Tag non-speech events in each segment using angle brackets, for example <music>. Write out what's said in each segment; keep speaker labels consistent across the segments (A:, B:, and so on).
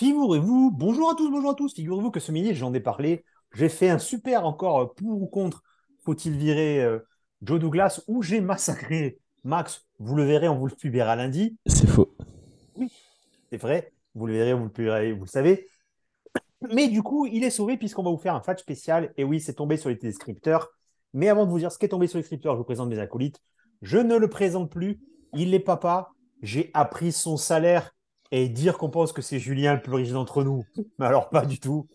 A: Figurez-vous, bonjour à tous, bonjour à tous. Figurez-vous que ce midi, j'en ai parlé. J'ai fait un super encore pour ou contre. Faut-il virer euh, Joe Douglas ou j'ai massacré Max Vous le verrez, on vous le publiera lundi.
B: C'est faux.
A: Oui, c'est vrai. Vous le verrez, vous le publierez, vous le savez. Mais du coup, il est sauvé puisqu'on va vous faire un fatch spécial. Et oui, c'est tombé sur les descripteurs. Mais avant de vous dire ce qui est tombé sur les scripteurs, je vous présente mes acolytes. Je ne le présente plus. Il est papa. J'ai appris son salaire et dire qu'on pense que c'est Julien le plus riche d'entre nous. <laughs> Mais alors, pas du tout.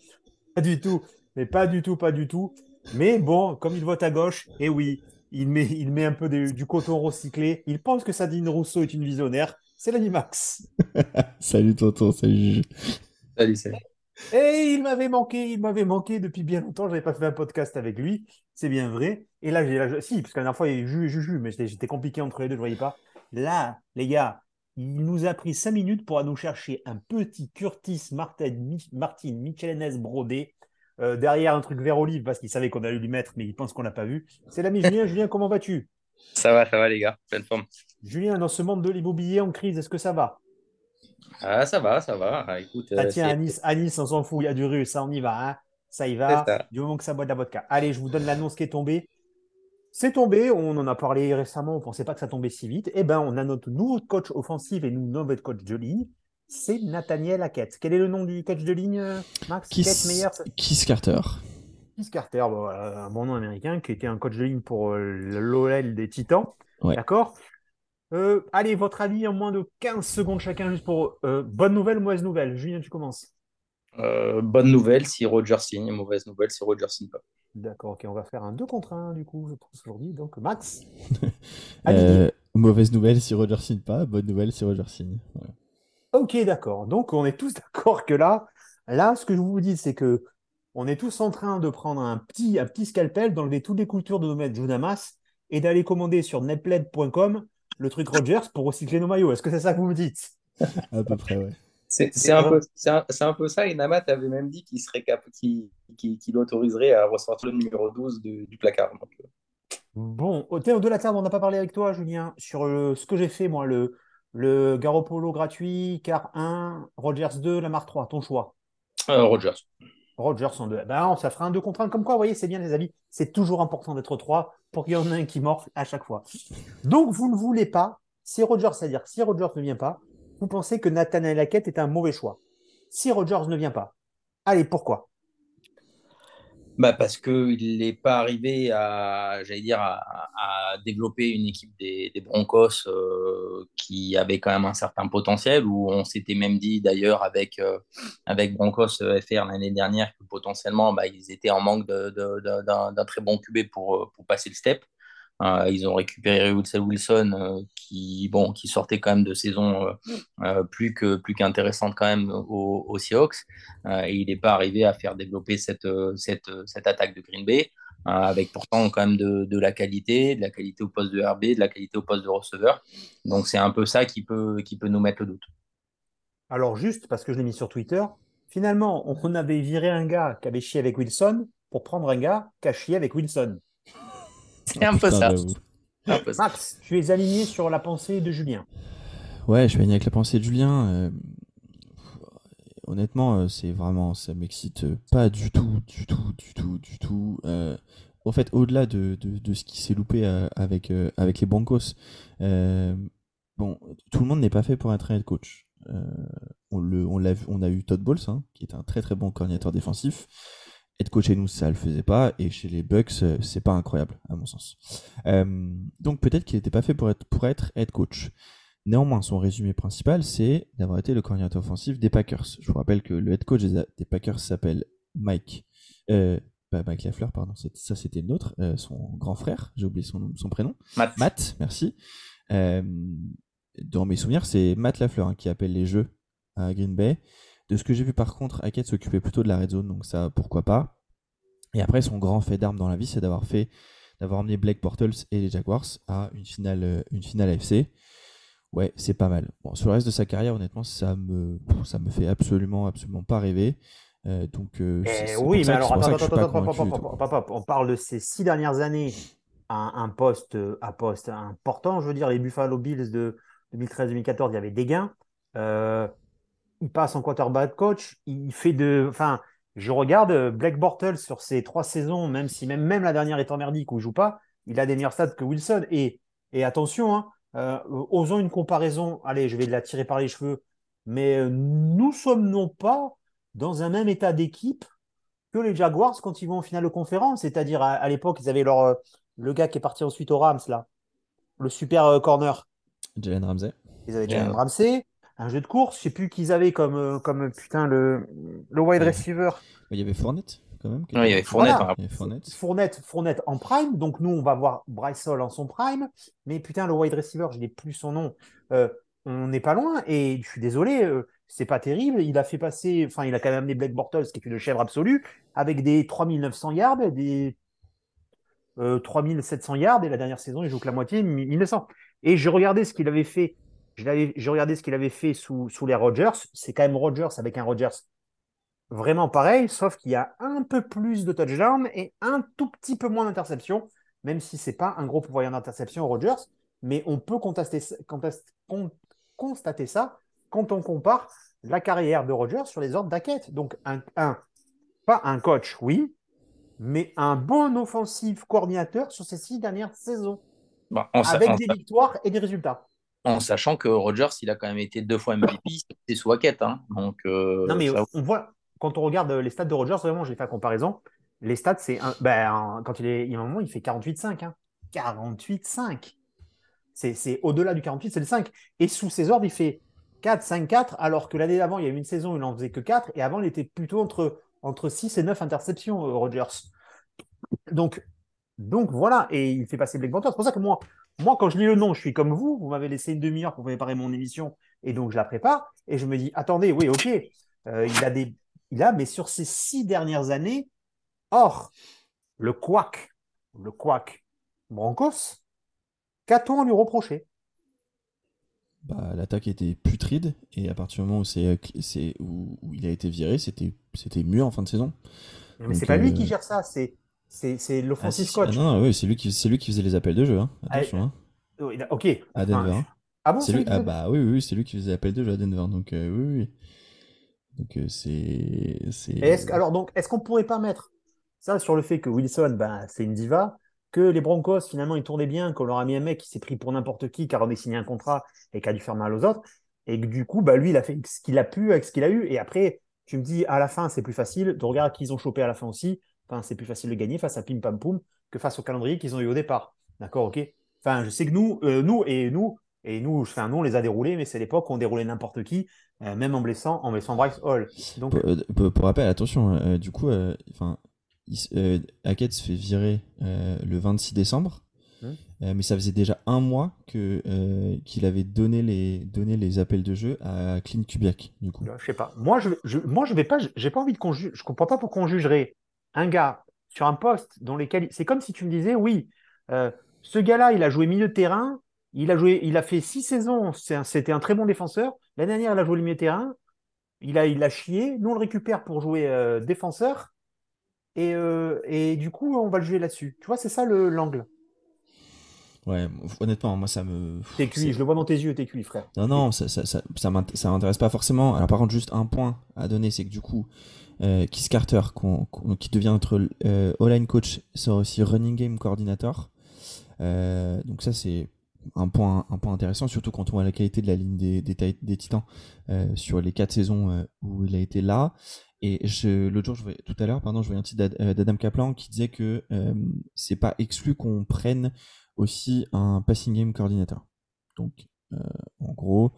A: Pas du tout. Mais pas du tout, pas du tout. Mais bon, comme il vote à gauche, et oui, il met, il met un peu de- du coton recyclé. Il pense que Sadine Rousseau est une visionnaire. C'est l'animax. <laughs>
B: salut tonton, salut Juju.
C: Salut, salut.
A: Et il m'avait manqué, il m'avait manqué depuis bien longtemps. J'avais pas fait un podcast avec lui, c'est bien vrai. Et là, j'ai, là, si, parce que la dernière fois, il Juju, Juju, mais j'étais, j'étais compliqué entre les deux, je voyais pas. Là, les gars, il nous a pris cinq minutes pour aller nous chercher un petit Curtis Martin, Mi- Martin Michelenes brodé. euh, derrière un truc vert olive parce qu'il savait qu'on allait lui mettre, mais il pense qu'on l'a pas vu. C'est l'ami Julien. <laughs> Julien, comment vas-tu?
C: Ça va, ça va, les gars. Pleine forme.
A: Julien, dans ce monde de l'immobilier en crise, est-ce que ça va?
C: Ah, ça va, ça va. Ah, écoute,
A: Ça
C: euh,
A: tient
C: c'est-
A: à Nice, à Nice, on s'en fout, il y a du russe, ça on y va, hein. ça y va,
C: ça.
A: du moment que ça boit de la vodka. Allez, je vous donne l'annonce qui est tombée. C'est tombé, on en a parlé récemment, on ne pensait pas que ça tombait si vite. Eh ben, on a notre nouveau coach offensif et nous, notre coach de ligne, c'est Nathaniel Hackett. Quel est le nom du coach de ligne, euh, Max?
B: Kiss,
A: Hackett Meyer ça-
B: Kiss Carter.
A: Keith Carter, bon, voilà, un bon nom américain, qui était un coach de ligne pour euh, l'OL des Titans.
B: Ouais.
A: D'accord Euh, Allez, votre avis en moins de 15 secondes chacun, juste pour euh, bonne nouvelle ou mauvaise nouvelle. Julien, tu commences.
C: euh, bonne nouvelle si Roger signe, mauvaise nouvelle si Roger signe pas.
A: D'accord, ok, on va faire un 2 contre 1 du coup, je pense aujourd'hui. Donc, Max. <laughs>
B: Euh, mauvaise nouvelle si Roger signe pas, bonne nouvelle si Roger signe.
A: Ok, d'accord. Donc, on est tous <laughs> d'accord que là, là, ce que je vous dis, c'est que on est tous en train de prendre un petit, un petit scalpel, d'enlever toutes les coutures de nos maîtres Junamas et d'aller commander sur netpled.com le truc Rogers pour recycler nos maillots. Est-ce que c'est ça que vous me dites? <laughs>
B: À peu près, ouais.
C: C'est un, peu- c'est un, un peu ça. Et Namat avait même dit qu'il serait cap, qu'il qu'il- qu'il autoriserait à ressortir le numéro 12 de- du placard. Donc, euh,
A: Bon, au thème de la table, on n'a pas parlé avec toi, Julien, sur le- ce que j'ai fait, moi, le, le Garoppolo gratuit, Car 1, Rogers 2, Lamar 3, ton choix.
C: euh, Rogers.
A: Rogers en deux. Ben, ça fera un deux contre un. Comme quoi, vous voyez, c'est bien, les amis. C'est toujours important d'être trois pour qu'il y en ait un qui morfle à chaque fois. Donc, vous ne voulez pas, si Rogers, c'est-à-dire si Rogers ne vient pas, vous pensez que Nathaniel Hackett est un mauvais choix. Si Rogers ne vient pas, allez, pourquoi?
C: Bah parce qu'il n'est pas arrivé à, j'allais à, développer une équipe des, Broncos euh, qui avait quand même un certain potentiel, où on s'était même dit d'ailleurs avec, euh, Broncos euh, FR l'année dernière que potentiellement bah, ils étaient en manque d'un très bon QB pour passer le step. Euh, ils ont récupéré Russell Wilson euh, qui, bon, qui sortait quand même de saison euh, plus que plus qu'intéressante quand même aux, aux Seahawks. Et il n'est pas arrivé à faire développer cette, cette, cette attaque de Green Bay, avec pourtant quand même de, de la qualité, de la qualité au poste de RB, de la qualité au poste de receveur. Donc c'est un peu ça qui peut, qui peut nous mettre le doute.
A: Alors, juste parce que je l'ai mis sur Twitter, finalement, on avait viré un gars qui avait chié avec Wilson pour prendre un gars qui a chié avec Wilson. <laughs>
C: C'est un. Un peu ça.
A: Max, tu es aligné sur la pensée de Julien.
B: Ouais, je suis aligné avec la pensée de Julien. euh, honnêtement, euh, c'est vraiment, ça m'excite euh, pas du tout, du tout, du tout, du tout. Euh, en fait, au-delà de, de, de ce qui s'est loupé euh, avec, euh, avec les Broncos, euh, bon, tout le monde n'est pas fait pour être un head coach. Euh, on, le, on, l'a vu- on a eu Todd Bowles, hein, qui est un très très bon coordinateur défensif. Être coach chez nous, ça le faisait pas, et chez les Bucks, euh, c'est pas incroyable, à mon sens. Euh, donc peut-être qu'il n'était pas fait pour être, pour être head coach. Néanmoins, son résumé principal, c'est d'avoir été le coordinateur offensif des Packers. Je vous rappelle que le head coach des, Packers s'appelle Mike. Euh, pas Mike Lafleur, pardon. Ça, c'était le nôtre, euh, son grand frère. J'ai oublié son, son prénom.
C: Matt.
B: Matt, merci. Euh, dans mes souvenirs, c'est Matt Lafleur hein, qui appelle les jeux à Green Bay. De ce que j'ai vu par contre, Hackett s'occupait plutôt de la red zone, donc ça, pourquoi pas. Et après, son grand fait d'armes dans la vie, c'est d'avoir fait, d'avoir emmené Blake Bortles et les Jaguars à une finale, euh, une finale AFC. Ouais, c'est pas mal. Bon, sur le reste de sa carrière, honnêtement, ça me, ça me fait absolument, absolument pas rêver. Euh, donc, euh,
A: Eh oui, mais alors attends, attends, attends, attends, on parle de ces six dernières années à un, un poste, à poste important. Je veux dire, les Buffalo Bills de 2013-2014, il y avait des gains. Euh, il passe en quarterback coach, il fait de. Enfin, je regarde euh, Black Bortles sur ses trois saisons, même si même, même la dernière est en merdique où il joue pas, il a des meilleurs stats que Wilson. Et, et attention, hein, euh, osons une comparaison. Allez, je vais la tirer par les cheveux, mais euh, nous sommes non pas dans un même état d'équipe que les Jaguars quand ils vont en finale de conférence. C'est-à-dire, à, l'époque, ils avaient leur, le gars qui est parti ensuite aux Rams, là, le super corner.
B: Jalen Ramsey.
A: Ils avaient Jalen Ramsey un jeu de course. Je sais plus qu'ils avaient comme, euh, comme putain le, le wide receiver.
B: Il y avait Fournette quand même.
C: il y avait Fournette,
A: Fournette. Fournette. en prime. Donc nous, on va voir Bryce Hall en son prime. Mais putain, le wide receiver, je n'ai plus son nom. Euh, on n'est pas loin. Et je suis désolé, euh, c'est pas terrible. Il a fait passer, enfin, il a quand même amené Blake Bortles, qui est une chèvre absolue, avec des 3900 yards, des 3700 yards. Et la dernière saison, il joue que la moitié, 1900. Et j'ai regardé ce qu'il avait fait j'ai regardé ce qu'il avait fait sous, sous les Rodgers. C'est quand même Rodgers avec un Rodgers vraiment pareil, sauf qu'il y a un peu plus de touchdowns et un tout petit peu moins d'interceptions, même si ce n'est pas un gros pouvoir d'interception Rodgers. Mais on peut constater, constater ça quand on compare la carrière de Rodgers sur les ordres d'Aquette. Donc, un, un, pas un coach, oui, mais un bon offensif coordinateur sur ces six dernières saisons. Avec des victoires et des résultats
C: en sachant que Rogers, il a quand même été deux fois MVP, c'est sous Hackett. Hein. Donc, euh,
A: non, mais on voit, quand on regarde les stats de Rogers, vraiment, j'ai fait la comparaison. Les stats, c'est un, ben, quand il est, il y a un moment, il fait 48-5. 48-5. Hein. C'est au-delà du 48, c'est le 5. Et sous ses ordres, il fait 4, 5, 4, alors que l'année d'avant, il y a eu une saison où il n'en faisait que 4, et avant, il était plutôt entre, entre 6 et 9 interceptions, euh, Rogers. Donc, donc voilà, et il fait passer Blake Bortles. C'est pour ça que moi, moi, quand je lis le nom, je suis comme vous. Vous m'avez laissé une demi-heure pour préparer mon émission, et donc je la prépare. Et je me dis, attendez, oui, ok, euh, il a des, il a, mais sur ces six dernières années, or le quack, le quack Broncos, qu'a-t-on à lui reprocher
B: bah, l'attaque était putride et à partir du moment où, c'est, où, où il a été viré, c'était, c'était mieux en fin de saison.
A: Mais c'est pas lui qui euh, gère ça, c'est c'est l'offensive ah, coach.
B: Ah, non, oui, c'est lui, qui, lui qui faisait les appels de jeu. Hein.
A: Ah, Attention. Hein. Ok.
B: À Denver.
A: ah bon, c'est
B: lui, Ah bah oui, oui, c'est lui qui faisait les appels de jeu à Denver. Donc euh, oui, oui. Donc euh, c'est.
A: Est alors donc, est-ce qu'on pourrait pas mettre ça sur le fait que Wilson, ben, c'est une diva, que les Broncos, finalement, ils tournaient bien, qu'on leur a mis un mec qui s'est pris pour n'importe qui, qui a remis signé un contrat et qui a dû faire mal aux autres, et que du coup, bah, lui, il a fait ce qu'il a pu avec ce qu'il a eu, et après, tu me dis, à la fin, c'est plus facile, de regarder qui ils ont chopé à la fin aussi, Enfin, c'est plus facile de gagner face à Pim Pam Poum que face au calendrier qu'ils ont eu au départ. D'accord, ok. Enfin, je sais que nous, euh, nous et nous, et nous, enfin, nous, on les a déroulés, mais c'est l'époque où on déroulait n'importe qui, euh, même en blessant, en blessant Bryce Hall.
B: Donc, pour, pour, rappel, attention, euh, du coup, enfin, Hackett se fait virer le 26 décembre. Hum. mais ça faisait déjà un mois que qu'il avait donné les donné les appels de jeu à Clint Kubiak du coup.
A: Je sais pas. Moi je, je moi je vais pas j'ai pas envie de qu'on juge. Je comprends pas pourquoi on jugerait un gars sur un poste dont les. C'est comme si tu me disais, oui, euh, ce gars-là, il a joué milieu de terrain, il a, joué, il a fait six saisons, c'était un, très bon défenseur. L'année dernière, il a joué le milieu de terrain, il a, il a chié. Nous, on le récupère pour jouer euh, défenseur. Et, euh, et, du coup, on va le jouer là-dessus. Tu vois, c'est ça l'angle.
B: Ouais, honnêtement, moi ça me.
A: T'es cuit, je le vois dans tes yeux, t'es cuit, frère.
B: Non, non, ça, ça, ça, ça m'intéresse pas forcément. Alors, par contre, juste un point à donner, c'est que du coup, euh, Keith Carter, qui devient notre euh, all-line coach, sera aussi running game coordinator. Euh, donc ça c'est un point, un point intéressant, surtout quand on voit la qualité de la ligne des, des, Titans euh, sur les quatre saisons euh, où il a été là. Et l'autre jour, je voyais, tout à l'heure, pardon, je voyais un titre d'Adam Kaplan qui disait que c'est pas exclu qu'on prenne aussi un passing game coordinator. Donc, en gros,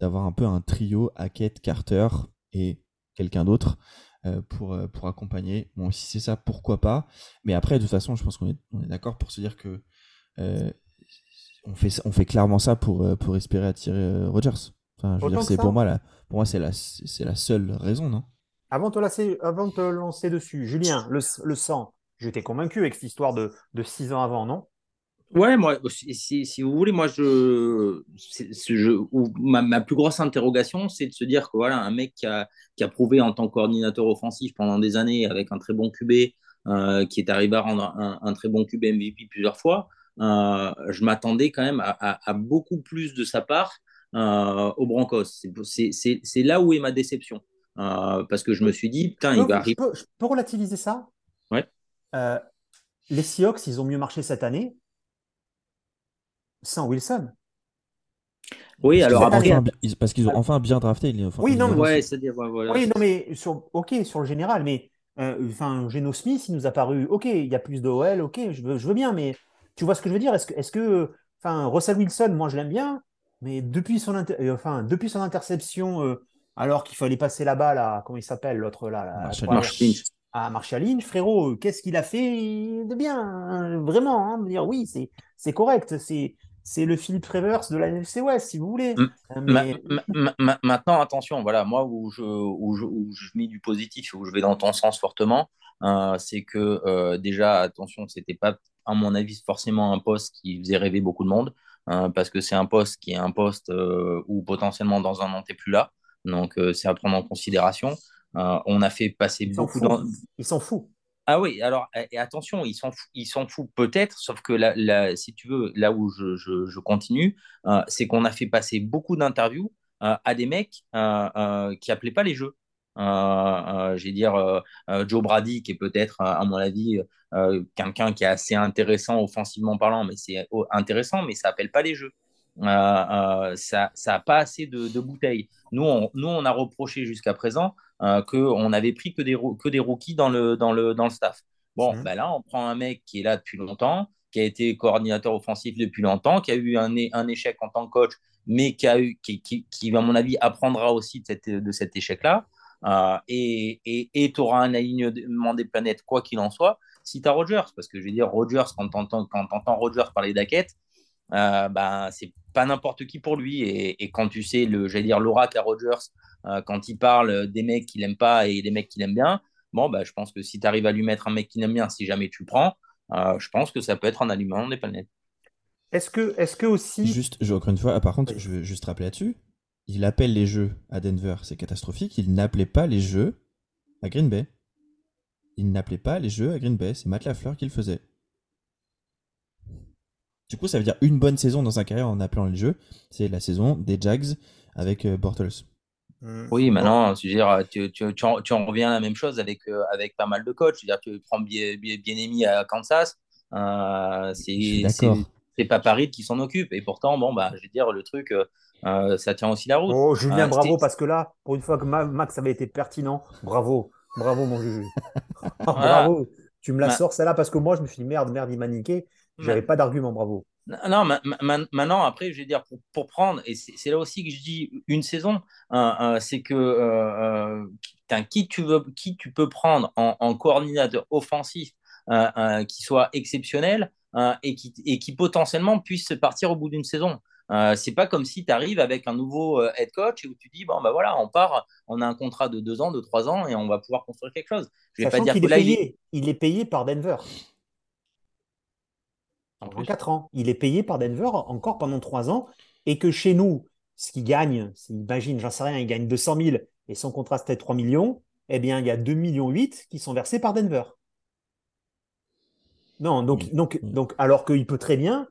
B: d'avoir un peu un trio Hackett, Carter et quelqu'un d'autre euh, pour, euh, pour accompagner. Bon, si c'est ça, pourquoi pas. Mais après, de toute façon, je pense qu'on est, on est d'accord pour se dire que euh, on, fait, on fait clairement ça pour, pour espérer attirer Rogers. Enfin, je veux dire, c'est pour moi, la, pour moi c'est la, c'est la seule raison, non?
A: Avant de, te lancer, avant de te lancer dessus, Julien, le, le sang, j'étais convaincu avec cette histoire de, de six ans avant, non?
C: Ouais, moi, si, si, vous voulez, moi, je, je ma, ma, plus grosse interrogation, c'est de se dire que voilà, un mec qui a, qui a prouvé en tant que coordinateur offensif pendant des années avec un très bon QB, euh, qui est arrivé à rendre un, très bon QB MVP plusieurs fois, euh, je m'attendais quand même à, à, beaucoup plus de sa part aux Broncos. C'est là où est ma déception. parce que je me suis dit, putain, il va arriver.
A: Je peux, relativiser ça?
C: Ouais.
A: les Seahawks, ils ont mieux marché cette année sans Wilson.
C: Oui, alors après.
B: parce qu'ils ont enfin bien drafté.
A: oui, non,
C: ouais, voilà.
A: Oui, non, mais sur, ok, sur le général, mais euh, enfin, Geno Smith, il nous a paru, ok, il y a plus de OL, ok, je veux, je veux bien, mais tu vois ce que je veux dire? Est-ce que, est-ce que, enfin, Russell Wilson, moi je l'aime bien, mais depuis son, euh, enfin, depuis son interception, euh, alors qu'il fallait passer la balle à, comment il s'appelle l'autre là,
C: Marshall, Lynch.
A: À Marshall Lynch, frérot, qu'est-ce qu'il a fait de bien hein, Vraiment, hein, dire oui, c'est, c'est correct, c'est c'est le Philippe Rivers de la NFC West, si vous voulez.
C: maintenant, attention, voilà, moi où je, où je, où je, mets du positif, où je vais dans ton sens fortement, euh, c'est que euh, déjà, attention, c'était pas, à mon avis, forcément un poste qui faisait rêver beaucoup de monde, parce que c'est un poste qui est un poste euh, où potentiellement dans un an, tu plus là. Donc, c'est à prendre en considération. on a fait passer beaucoup
A: de... Il s'en fout.
C: Ah oui, alors, attention, ils s'en foutent, s'en fout peut-être, sauf que là, si tu veux, là où je, continue, euh, c'est qu'on a fait passer beaucoup d'interviews euh, à des mecs euh, qui appelaient pas les jeux. J'ai dire Joe Brady, qui est peut-être, à mon avis, quelqu'un qui est assez intéressant offensivement parlant, mais c'est intéressant, mais ça appelle pas les jeux. Ça n'a pas assez de, bouteilles. Nous nous, on a reproché jusqu'à présent euh, qu'on avait pris que des, que des rookies dans le, dans le, dans le staff. Bon, ben là, on prend un mec qui est là depuis longtemps, qui a été coordinateur offensif depuis longtemps, qui a eu un, un échec en tant que coach, mais qui, a eu, qui, qui, qui à mon avis, apprendra aussi de, cette, de cet échec-là. Euh, et tu auras un alignement des planètes, quoi qu'il en soit, si tu as Rogers. Parce que je veux dire, Rogers, quand tu entends, Rogers parler d'Aquette, euh, ben, c'est pas n'importe qui pour lui. Et, et, quand tu sais, le, j'allais dire, l'aura qu'a Rogers euh, quand il parle des mecs qu'il n'aime pas et des mecs qu'il aime bien, bon, bah, je pense que si tu arrives à lui mettre un mec qu'il aime bien, si jamais tu le prends, euh, je pense que ça peut être un aliment des planètes.
A: Est-ce que, est que aussi.
B: Juste, je, encore une fois, ah, par contre, je veux juste rappeler là-dessus. Il appelle les jeux à Denver, c'est catastrophique. Il n'appelait pas les jeux à Green Bay. Il n'appelait pas les jeux à Green Bay. C'est Matt Lafleur qui le faisait. Du coup, ça veut dire une bonne saison dans sa carrière en appelant les jeux. C'est la saison des Jags avec euh, Bortles.
C: Mmh. Oui, maintenant, tu, tu, tu, tu, en, tu, en, reviens à la même chose avec, euh, avec pas mal de coachs. Je veux dire, tu prends bien, bien, à Kansas, euh, c'est pas Paris qui s'en occupe. Et pourtant, bon, bah, je veux dire, le truc, euh, ça tient aussi la route.
A: Oh, Julien, bravo, parce que là, pour une fois que Max avait été pertinent, bravo, bravo, mon Juju. <laughs> bravo, tu me la sors celle-là, parce que moi, je me suis dit, merde, merde, il m'a niqué. J'avais pas d'argument, bravo.
C: Non, maintenant, après, je vais dire, pour, prendre, et c'est là aussi que je dis une saison, hein, hein, c'est que euh, euh, qui, tu veux, qui tu peux prendre en, coordinateur offensif hein, qui soit exceptionnel et, qui, et qui potentiellement puisse partir au bout d'une saison. Euh, c'est pas comme si tu arrives avec un nouveau head coach et où tu dis bon ben voilà on part on a un contrat de deux ans de trois ans et on va pouvoir construire quelque chose
A: je vais pas dire est payé, il est payé par Denver en 4 ans. Il est payé par Denver encore pendant 3 ans et que chez nous, ce qu'il gagne, imagine, j'en sais rien, il gagne 200 000 et son contrat c'était 3 millions, eh bien il y a 2 millions 8 qui sont versés par Denver. Non, donc, donc, donc alors qu'il peut très bien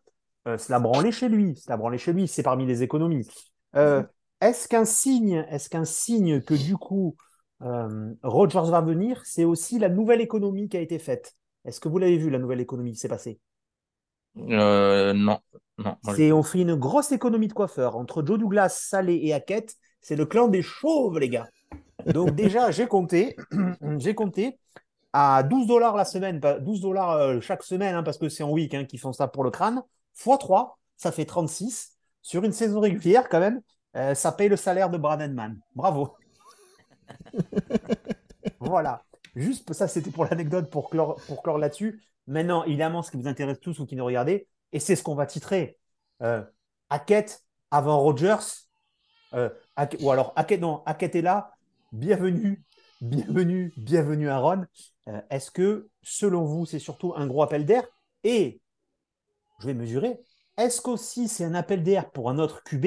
A: euh, se la branler chez lui, se la branler chez lui, c'est parmi les économies. Euh, est-ce qu'un signe, est-ce qu'un signe que du coup euh, Rogers va venir, c'est aussi la nouvelle économie qui a été faite? Est-ce que vous l'avez vu la nouvelle économie qui s'est passée?
C: Euh, non. non
A: c'est, on fait une grosse économie de coiffeurs. Entre Joe Douglas, Salé et Hackett, c'est le clan des chauves, les gars. Donc déjà, <laughs> j'ai compté, <clears throat> j'ai compté à 12 dollars la semaine, 12 dollars euh, chaque semaine, hein, parce que c'est en week hein, qu'ils font ça pour le crâne, x 3, ça fait 36. Sur une saison régulière, quand même, euh, ça paye le salaire de Bradenman. Bravo. <laughs> voilà. Juste, ça, c'était pour l'anecdote, pour clore, pour clore là-dessus. Maintenant, évidemment, ce qui vous intéresse tous ou qui nous regardez, et c'est ce qu'on va titrer. Euh, Hackett avant Rogers, euh, ou alors Hackett, non, est là, bienvenue, bienvenue, bienvenue Aaron. Euh, Est-ce que, selon vous, c'est surtout un gros appel d'air? Et, je vais mesurer, est-ce qu'aussi c'est un appel d'air pour un autre QB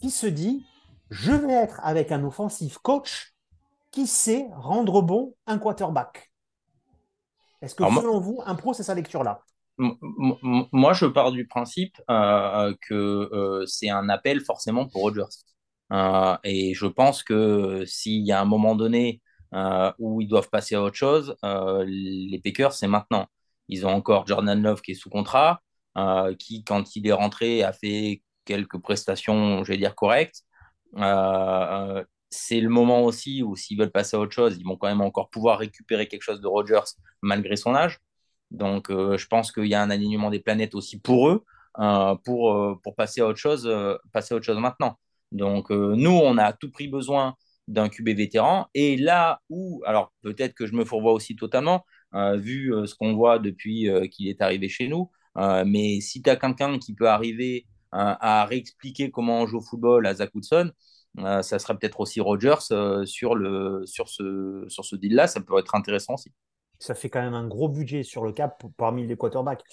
A: qui se dit, je vais être avec un offensif coach qui sait rendre bon un quarterback? Est-ce que selon vous, un pro, c'est sa lecture-là?
C: Moi, je pars du principe euh, que euh, c'est un appel forcément pour Rodgers. Euh, et je pense que s'il y a un moment donné où ils doivent passer à autre chose, les Packers, c'est maintenant. Ils ont encore Jordan Love qui est sous contrat, qui, quand il est rentré, a fait quelques prestations, je vais dire, correctes. C'est le moment aussi où s'ils veulent passer à autre chose, ils vont quand même encore pouvoir récupérer quelque chose de Rodgers malgré son âge. Donc, euh, je pense qu'il y a un alignement des planètes aussi pour eux, euh, pour, euh, pour passer à autre chose, passer à autre chose maintenant. Donc, nous, on a à tout prix besoin d'un QB vétéran. Et là où, alors peut-être que je me fourvoie aussi totalement, vu ce qu'on voit depuis qu'il est arrivé chez nous, mais si tu as quelqu'un qui peut arriver à réexpliquer comment on joue au football à Zach Woodson, ça sera peut-être aussi Rogers sur, le, sur ce, sur ce deal-là, ça peut être intéressant aussi
A: ça fait quand même un gros budget sur le cap parmi les quarterbacks.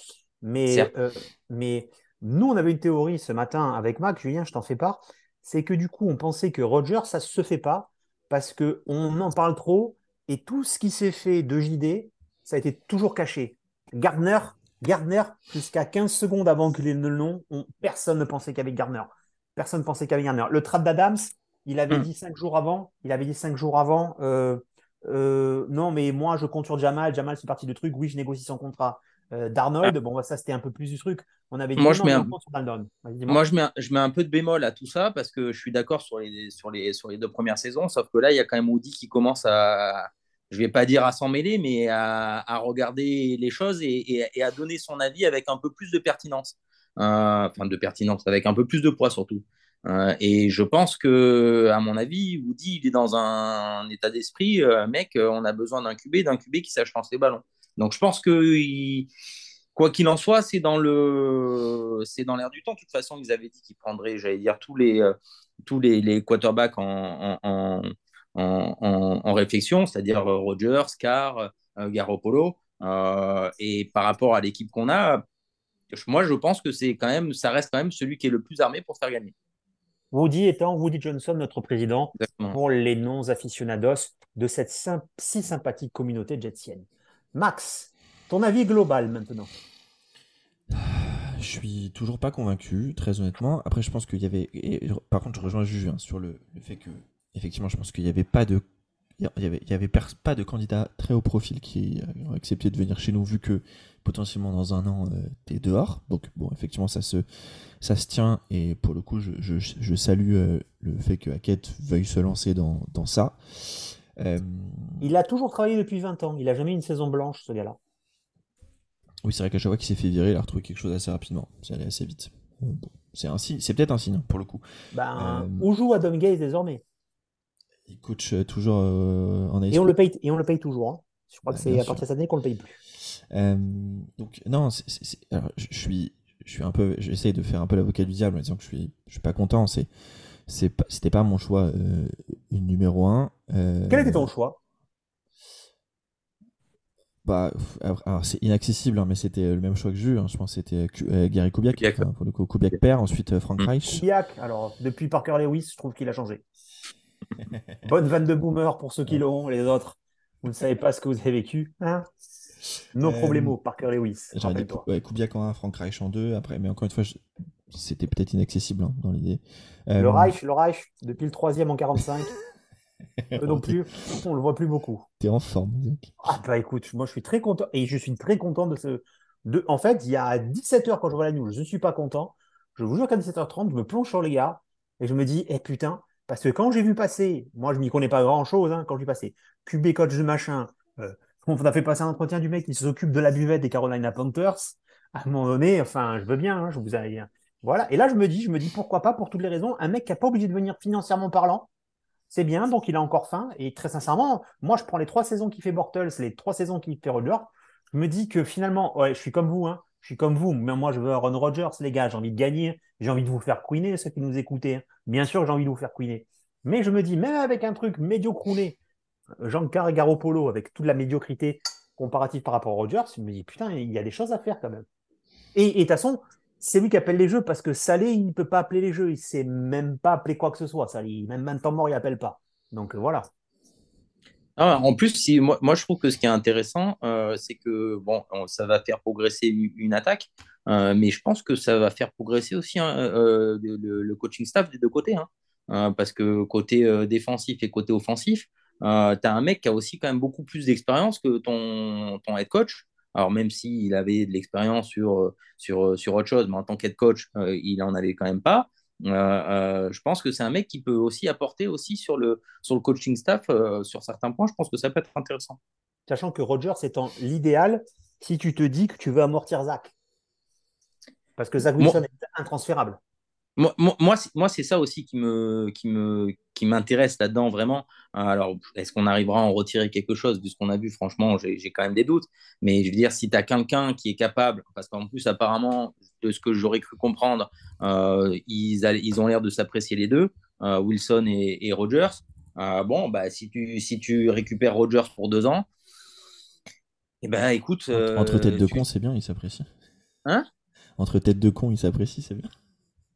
A: Mais, euh, mais nous, on avait une théorie ce matin avec Mac, Julien, je t'en fais part, c'est que du coup, on pensait que Roger, ça ne se fait pas parce qu'on en parle trop et tout ce qui s'est fait de JD, ça a été toujours caché. Gardner, Gardner jusqu'à 15 secondes avant qu'il ait le nom, personne ne pensait qu'avec Gardner. Personne ne pensait qu'avec Gardner. Le trade d'Adams, il avait hmm. dit cinq jours avant, il avait dit cinq jours avant, euh, euh, non, mais moi, je compte sur Jamal. Jamal, c'est partie du truc. Oui, je négocie son contrat. Euh, Darnold, ah. bon, bah, ça, c'était un peu plus du truc. On avait dit
C: moi, je mets un... moi, je mets, un... je mets un peu de bémol à tout ça parce que je suis d'accord sur les, sur, les, sur les deux premières saisons. Sauf que là, il y a quand même Woody qui commence à, je vais pas dire à s'en mêler, mais à, à, regarder les choses et, et, à donner son avis avec un peu plus de pertinence. Euh, enfin, de pertinence, avec un peu plus de poids surtout. Euh, et je pense que, à mon avis, Woody, il est dans un, état d'esprit, euh, mec, on a besoin d'un QB, d'un QB qui sache lancer les ballons. Donc je pense que, quoi qu'il en soit, c'est dans l'air du temps. De toute façon, ils avaient dit qu'ils prendraient, j'allais dire, tous les, tous les, quarterbacks en réflexion, c'est-à-dire Rogers, Carr, Garoppolo. et par rapport à l'équipe qu'on a, moi, je pense que c'est quand même, ça reste quand même celui qui est le plus armé pour faire gagner.
A: Woody étant Woody Johnson, notre président, pour les non-aficionados de cette si sympathique communauté jetsienne. Max, ton avis global maintenant
B: Je suis toujours pas convaincu, très honnêtement. Après, je pense qu'il y avait. par contre, je rejoins Juju hein, sur le, fait que, effectivement, je pense qu'il n'y avait pas de il n'y avait, y avait pas de candidat très haut profil qui ont accepté de venir chez nous, vu que potentiellement dans un an, euh, tu es dehors. Donc, bon, effectivement, ça se, ça se tient. Et pour le coup, je, je, je salue euh, le fait que Hackett veuille se lancer dans, dans ça.
A: Euh, il a toujours travaillé depuis 20 ans. Il a jamais eu une saison blanche, ce gars-là.
B: Oui, c'est vrai qu'à chaque fois qu'il s'est fait virer, il a retrouvé quelque chose assez rapidement. C'est allé assez vite. c'est c'est peut-être un signe, pour le coup.
A: Ben, où joue Adam Gaze désormais
B: il coach euh, toujours euh, en
A: Et on le paye, et on le paye toujours. Hein. Je crois que c'est à partir de cette année qu'on le paye plus.
B: Euh, donc non, je suis, je suis un peu, j'essaye de faire un peu l'avocat du diable en disant que je suis, je suis pas content. C'est, c'est pas, c'était pas mon choix numéro un.
A: Quel était ton choix?
B: Bah, alors c'est inaccessible, hein, mais c'était le même choix que Jus. Hein. Je pense que c'était Gary Kubiak, pour le coup, Kubiak père, ensuite Frank mm. Reich.
A: Kubiak, alors depuis Parker Lewis, je trouve qu'il a changé. <laughs> Bonne vanne de boomer pour ceux qui l'ont, les autres. Vous ne savez pas ce que vous avez vécu. Hein no euh, problemo, Parker Lewis.
B: Dit ouais, Kubiak en 1, Frank Reich en 2. Après, mais encore une fois, c'était peut-être inaccessible hein, dans l'idée.
A: Euh... Le Reich, le Reich, depuis le troisième en 45. <laughs> non plus, on le voit plus beaucoup.
B: T'es en forme.
A: Ah bah écoute, moi je suis très content et je suis très content de ce. De... En fait, il y a 17h quand je vois la news, je ne suis pas content. Je vous jure qu'à 17h30, je me plonge sur les gars et je me dis, eh putain, parce que quand j'ai vu passer, moi je m'y connais pas grand chose, hein, quand j'ai vu passer QB coach de machin, euh, <laughs> on a fait passer un entretien du mec qui s'occupe de la buvette des Carolina Panthers, à un moment donné, enfin, je veux bien, hein, je vous ai. Voilà. Et là, je me dis, je me dis pourquoi pas, pour toutes les raisons, un mec qui n'a pas obligé de venir financièrement parlant, c'est bien, donc il a encore faim. Et très sincèrement, moi, je prends les trois saisons qui fait Bortles, les trois saisons qui fait Rodgers. Je me dis que finalement, ouais, je suis comme vous, hein, je suis comme vous, mais moi, je veux Ron Rodgers, les gars, j'ai envie de gagner, j'ai envie de vous faire couiner, ceux qui nous écoutez. Hein. Bien sûr, j'ai envie de vous faire couiner. Mais je me dis, même avec un truc médiocrouné, Jean-Car et Garoppolo, avec toute la médiocrité comparative par rapport à Rodgers, je me dis, putain, il y a des choses à faire quand même. Et de toute façon, c'est lui qui appelle les jeux parce que Salé, il ne peut pas appeler les jeux. Il ne sait même pas appeler quoi que ce soit. Salé, même temps mort, il n'appelle pas. Donc voilà.
C: Ah, en plus, si, moi, je trouve que ce qui est intéressant, euh, c'est que ça va faire progresser une, attaque, euh, mais je pense que ça va faire progresser aussi hein, euh, le, coaching staff des deux côtés. hein. Parce que côté défensif et côté offensif, tu as un mec qui a aussi quand même beaucoup plus d'expérience que ton, head coach. Alors, même s'il avait de l'expérience sur, sur, sur autre chose, mais en tant qu'head coach, il en avait quand même pas. Euh, euh, je pense que c'est un mec qui peut aussi apporter aussi sur le, sur le coaching staff, euh, sur certains points, je pense que ça peut être intéressant.
A: Sachant que Rogers étant l'idéal si tu te dis que tu veux amortir Zach. Parce que Zach Wilson est intransférable.
C: Moi, moi, moi, c'est ça aussi qui me, qui me, qui m'intéresse là-dedans vraiment. Euh, Alors, est-ce qu'on arrivera à en retirer quelque chose de ce qu'on a vu? Franchement, j'ai quand même des doutes. Mais je veux dire, si tu as quelqu'un qui est capable, parce qu'en plus, apparemment, de ce que j'aurais cru comprendre, euh, ils, ils ont l'air de s'apprécier les deux, euh, Wilson et, et Rogers. Euh, bon, bah, si tu, si tu récupères Rogers pour deux ans, eh ben, écoute,
B: Entre, entre têtes de
C: tu-
B: con, c'est bien, ils s'apprécient.
C: Hein?
B: Entre têtes de con, ils s'apprécient, c'est bien.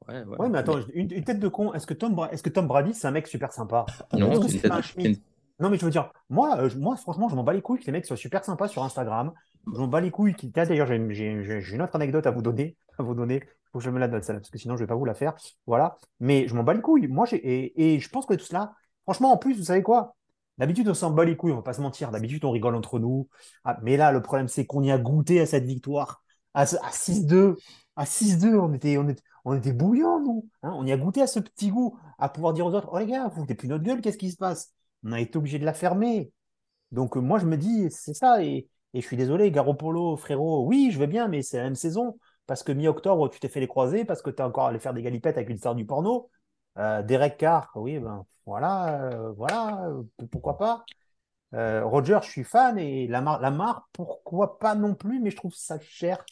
C: Ouais, ouais.
A: Ouais, mais attends, une, une tête de con, est-ce que Tom, Bra- est-ce que Tom Brady, c'est un mec super sympa?
C: Non, c'est une
A: un Non, mais je veux dire, moi, euh, moi franchement, je m'en bats les couilles que les mecs soient super sympas sur Instagram. Je m'en bats les couilles. Qui... Tiens, D'ailleurs, j'ai j'ai- j'ai- j'ai une autre anecdote à vous donner. <laughs> À vous donner. Il faut que je me la donne, celle-là, parce que sinon, je ne vais pas vous la faire. Voilà. Mais je m'en bats les couilles. Moi, j'ai... Et, et je pense que tout cela, franchement, en plus, vous savez quoi? D'habitude, on s'en bat les couilles, on va pas se mentir. D'habitude, on rigole entre nous. Ah, mais là, le problème, c'est qu'on y a goûté à cette victoire. À 6-2. À 6-2, on était, on était, on bouillants, nous. Hein, on y a goûté à ce petit goût, à pouvoir dire aux autres, oh les gars, vous foutez plus notre gueule, qu'est-ce qui se passe? On a été obligé de la fermer. Donc euh, moi, je me dis, c'est ça. Et, je suis désolé, Garoppolo, frérot, oui, je vais bien, mais c'est la même saison. Parce que mi-octobre, tu t'es fait les croisés, parce que tu es encore allé faire des galipettes avec une star du porno. Euh, Derek Carr, oui, ben voilà, euh, voilà, pourquoi pas. Roger, je suis fan, et Lamar, Lamar, pourquoi pas non plus, mais je trouve ça cher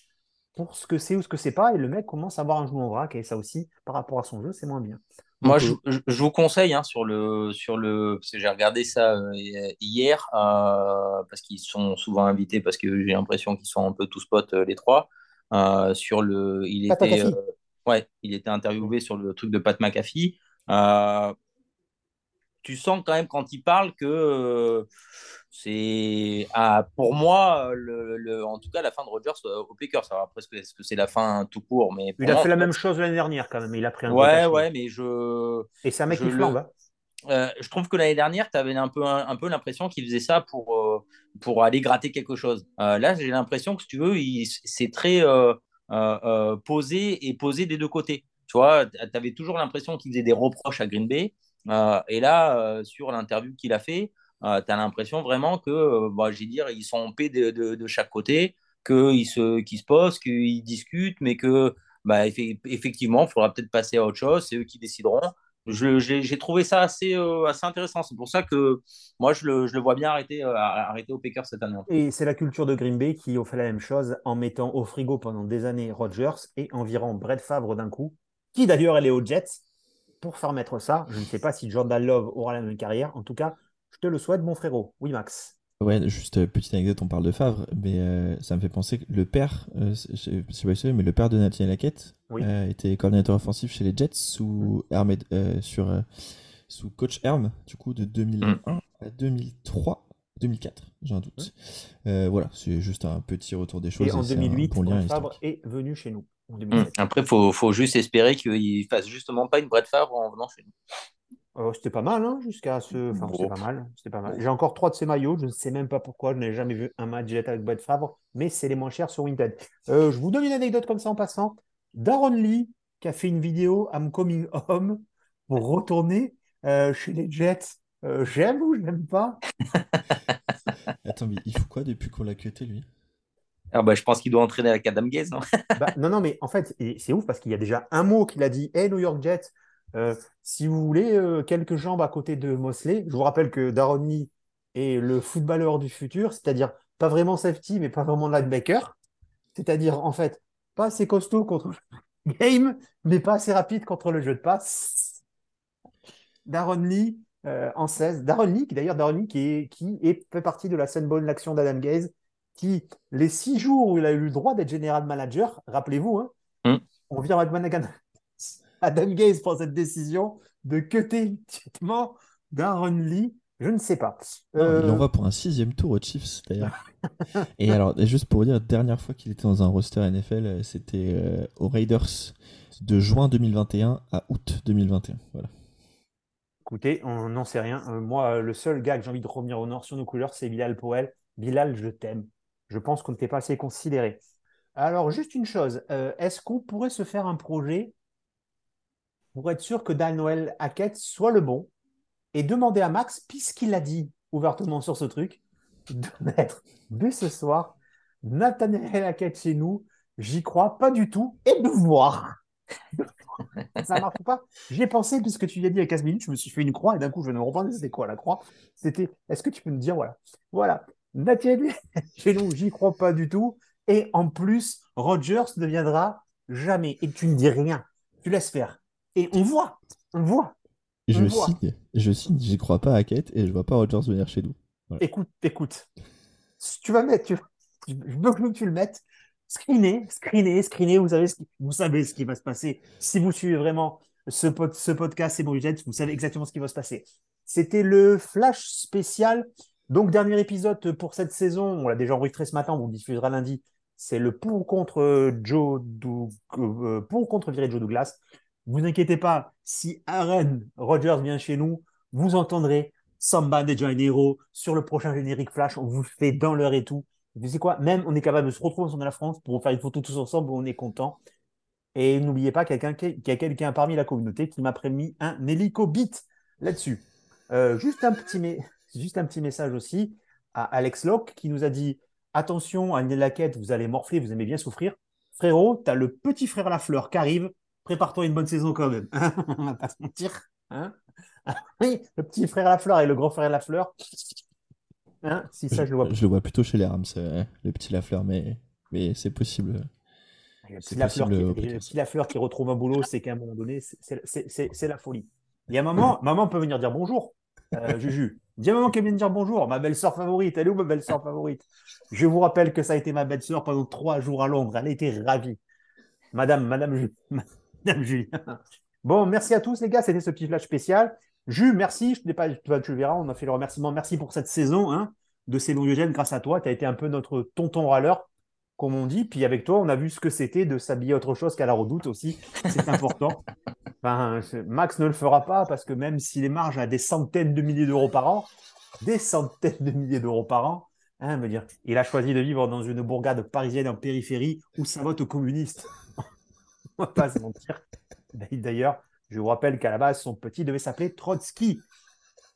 A: pour ce que c'est ou ce que c'est pas. Et le mec commence à avoir un genou en vrac, et ça aussi, par rapport à son jeu, c'est moins bien.
C: Moi,
A: Donc,
C: je,
A: euh,
C: je- je vous conseille hein, sur le, sur le, parce que j'ai regardé ça euh, hier, euh, parce qu'ils sont souvent invités, parce que j'ai l'impression qu'ils sont un peu tous potes euh, les trois. Euh, sur le, il
A: Pat
C: était, euh, ouais, il était interviewé sur le truc de Pat McAfee. Tu sens quand même quand il parle que euh, c'est ah, pour moi le, le- en tout cas la fin de Rodgers euh, au Packers. Alors après est-ce que c'est la fin tout court, mais
A: il a
C: moi,
A: fait la même chose l'année dernière quand même. Il a pris un
C: ouais ouais, mais je
A: Et c'est un mec qui flambe.
C: le
A: hein.
C: euh, je trouve que l'année dernière, tu avais un peu, un, un peu l'impression qu'il faisait ça pour, euh, pour aller gratter quelque chose. Euh, là, j'ai l'impression que, si tu veux, il- c'est très posé et posé des deux côtés. Tu vois, tu avais toujours l'impression qu'il faisait des reproches à Green Bay. Euh, et là, euh, sur l'interview qu'il a fait, tu as l'impression vraiment que, euh, bah, j'ai dire, ils sont en paix de, de, chaque côté, qu'ils se, qu'ils se posent, qu'ils discutent, mais que, bah, effe- effectivement, il faudra peut-être passer à autre chose. C'est eux qui décideront j'ai trouvé ça assez, euh, assez intéressant. C'est pour ça que moi, je le, je le vois bien arrêter, euh, arrêter au Packers cette année.
A: Et c'est la culture de Green Bay qui ont fait la même chose en mettant au frigo pendant des années Rodgers et environ Brett Favre d'un coup, qui d'ailleurs elle est aux Jets pour faire mettre ça. Je ne sais pas si Jordan Love aura la même carrière. En tout cas, je te le souhaite, mon frérot. Oui, Max.
B: Ouais, juste euh, petite anecdote, on parle de Favre, mais euh, ça me fait penser que le père, euh, je sais pas si mais le père de Nathaniel Hackett
A: Oui.
B: euh, était coordinateur offensif chez les Jets sous sur, sous coach Herm, du coup de 2001 à 2003, 2004, j'ai un doute. Euh, voilà, c'est juste un petit retour des choses.
A: Et en
B: c'est un
A: 2008,
B: bon lien
A: Brett Favre
B: historique.
A: est venu chez nous. En. 2007.
C: Après, il faut, faut juste espérer qu'il fasse justement pas une Brett Favre en venant chez nous.
A: Euh, c'était pas mal, hein, jusqu'à ce. Enfin,
C: Bon.
A: c'était pas mal. C'était pas mal. J'ai encore trois de ces maillots. Je ne sais même pas pourquoi. Je n'ai jamais vu un match Jet avec Brett Favre, mais c'est les moins chers sur Vinted. Euh, je vous donne une anecdote comme ça en passant. Darren Lee, qui a fait une vidéo I'm coming home pour retourner euh, chez les Jets. Euh, j'aime ou j'aime pas? <laughs>
B: Attends, mais il faut quoi depuis qu'on l'a cuté lui?
C: Ah bah, je pense qu'il doit entraîner avec Adam Gaze. Non? <laughs>
A: Bah, non, non, mais en fait, c'est ouf parce qu'il y a déjà un mot qu'il a dit Hey, New York Jets, euh, si vous voulez euh, quelques jambes à côté de Mosley, je vous rappelle que Darren Lee est le footballeur du futur, c'est-à-dire pas vraiment safety, mais pas vraiment linebacker. C'est-à-dire, en fait, pas assez costaud contre le <laughs> game, mais pas assez rapide contre le jeu de passe. Darren Lee euh, en 16. Darren Lee, qui d'ailleurs, Darren Lee qui, est, qui est, fait partie de la scène bonne l'action d'Adam Gaze, qui, les six jours où il a eu le droit d'être général manager, rappelez-vous, hein,
C: Mm.
A: on vient avec Managan. <laughs> Adam Gaze prend cette décision de cutter immédiatement Darren Lee Je ne sais pas.
B: Non, Il
A: Euh,
B: l'envoie pour un sixième tour aux Chiefs, d'ailleurs. <laughs> Et alors, juste pour vous dire, dernière fois qu'il était dans un roster NFL, euh, c'était euh, aux Raiders de juin 2021 à août 2021. Voilà.
A: Écoutez, on n'en sait rien. Euh, moi, le seul gars que j'ai envie de revenir au nord sur nos couleurs, c'est Bilal Powell. Bilal, je t'aime. Je pense qu'on ne t'est pas assez considéré. Alors, juste une chose, euh, est-ce qu'on pourrait se faire un projet pour être sûr que Daniel Hackett soit le bon et demander à Max, puisqu'il a dit ouvertement sur ce truc, de <laughs> mettre dès ce soir Nathaniel Hackett chez nous, j'y crois pas du tout, et de voir. <laughs> Ça marche pas? J'y ai pensé, puisque tu l'as dit il y a 15 minutes, je me suis fait une croix, et d'un coup, je me demandais c'était quoi la croix? C'était, est-ce que tu peux me dire, voilà, voilà, Nathaniel <laughs> chez nous, j'y crois pas du tout, et en plus, Rogers ne viendra jamais, et tu ne dis rien, tu laisses faire. Et on voit, on voit.
B: Je
A: voit.
B: signe, je signe, j'y crois pas à Hackett et je vois pas Rodgers venir chez nous.
A: Écoute, écoute. Tu vas mettre, tu, je veux que tu le mettes. Screener, screener, screener. Vous savez ce qui, vous savez ce qui va se passer. Si vous suivez vraiment ce, pod- ce podcast, c'est bon, vous savez exactement ce qui va se passer. C'était le flash spécial. Donc, dernier épisode pour cette saison. On l'a déjà enregistré ce matin, on vous diffusera lundi. C'est le pour ou contre Joe Doug- euh, pour ou contre virer Joe Douglas. Vous inquiétez pas, si Aaron Rodgers vient chez nous, vous entendrez Samba de Janeiro sur le prochain générique Flash. On vous fait dans l'heure et tout. Vous savez quoi Même on est capable de se retrouver ensemble à la France pour faire une photo tous ensemble. On est content. Et n'oubliez pas qu'il y a quelqu'un parmi la communauté qui m'a prémis un hélicobit là-dessus. Euh, juste, un petit juste un petit message aussi à Alex Locke qui nous a dit Attention, à une laquette, vous allez morfler, vous aimez bien souffrir. Frérot, tu as le petit frère Lafleur qui arrive. Prépare-toi une bonne saison quand même. <laughs> On va pas se mentir. Hein <laughs> oui, le petit frère Lafleur et le grand frère Lafleur. Hein si ça, je le vois.
B: Je le vois plutôt chez les Rams, euh, le petit Lafleur, mais, mais c'est possible.
A: Le petit Lafleur qui, le
B: Packers.
A: petit Lafleur qui retrouve un boulot, c'est qu'à un moment donné, c'est- la folie. Il y a un moment, <laughs> maman peut venir dire bonjour. Euh, Juju, a un moment qu'elle vient dire bonjour. Ma belle-sœur favorite, elle est où ma belle-sœur favorite? Je vous rappelle que ça a été ma belle-sœur pendant trois jours à Londres. Elle a été ravie. Madame, Madame, <laughs> Madame Julien. Bon, merci à tous les gars, c'était ce petit flash spécial. Jus, merci, je ne pas, tu le verras, on a fait le remerciement. Merci pour cette saison hein, de ces Diogène grâce à toi. Tu as été un peu notre tonton râleur, comme on dit. Puis avec toi, on a vu ce que c'était de s'habiller autre chose qu'à la redoute aussi. C'est important. <laughs> Enfin, Max ne le fera pas parce que même si les marges à des centaines de milliers d'euros par an, des centaines de milliers d'euros par an, hein, me dire, il a choisi de vivre dans une bourgade parisienne en périphérie où ça vote aux communistes. <laughs> On va pas se mentir. D'ailleurs, je vous rappelle qu'à la base, son petit devait s'appeler Trotsky.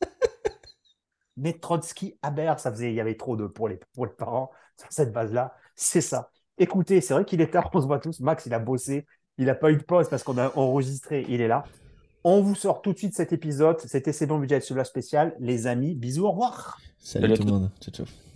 A: <laughs> Mais Trotsky Haber, ça faisait, il y avait trop de pour les, pour les parents sur cette base-là. C'est ça. Écoutez, c'est vrai qu'il est tard, on se voit tous. Max, il a bossé, il n'a pas eu de pause parce qu'on a enregistré, il est là. On vous sort tout de suite cet épisode. C'était C'est bon budget sur la spéciale. Les amis, bisous, au revoir.
B: Salut
C: Salut à
B: tout le monde. Ciao, ciao.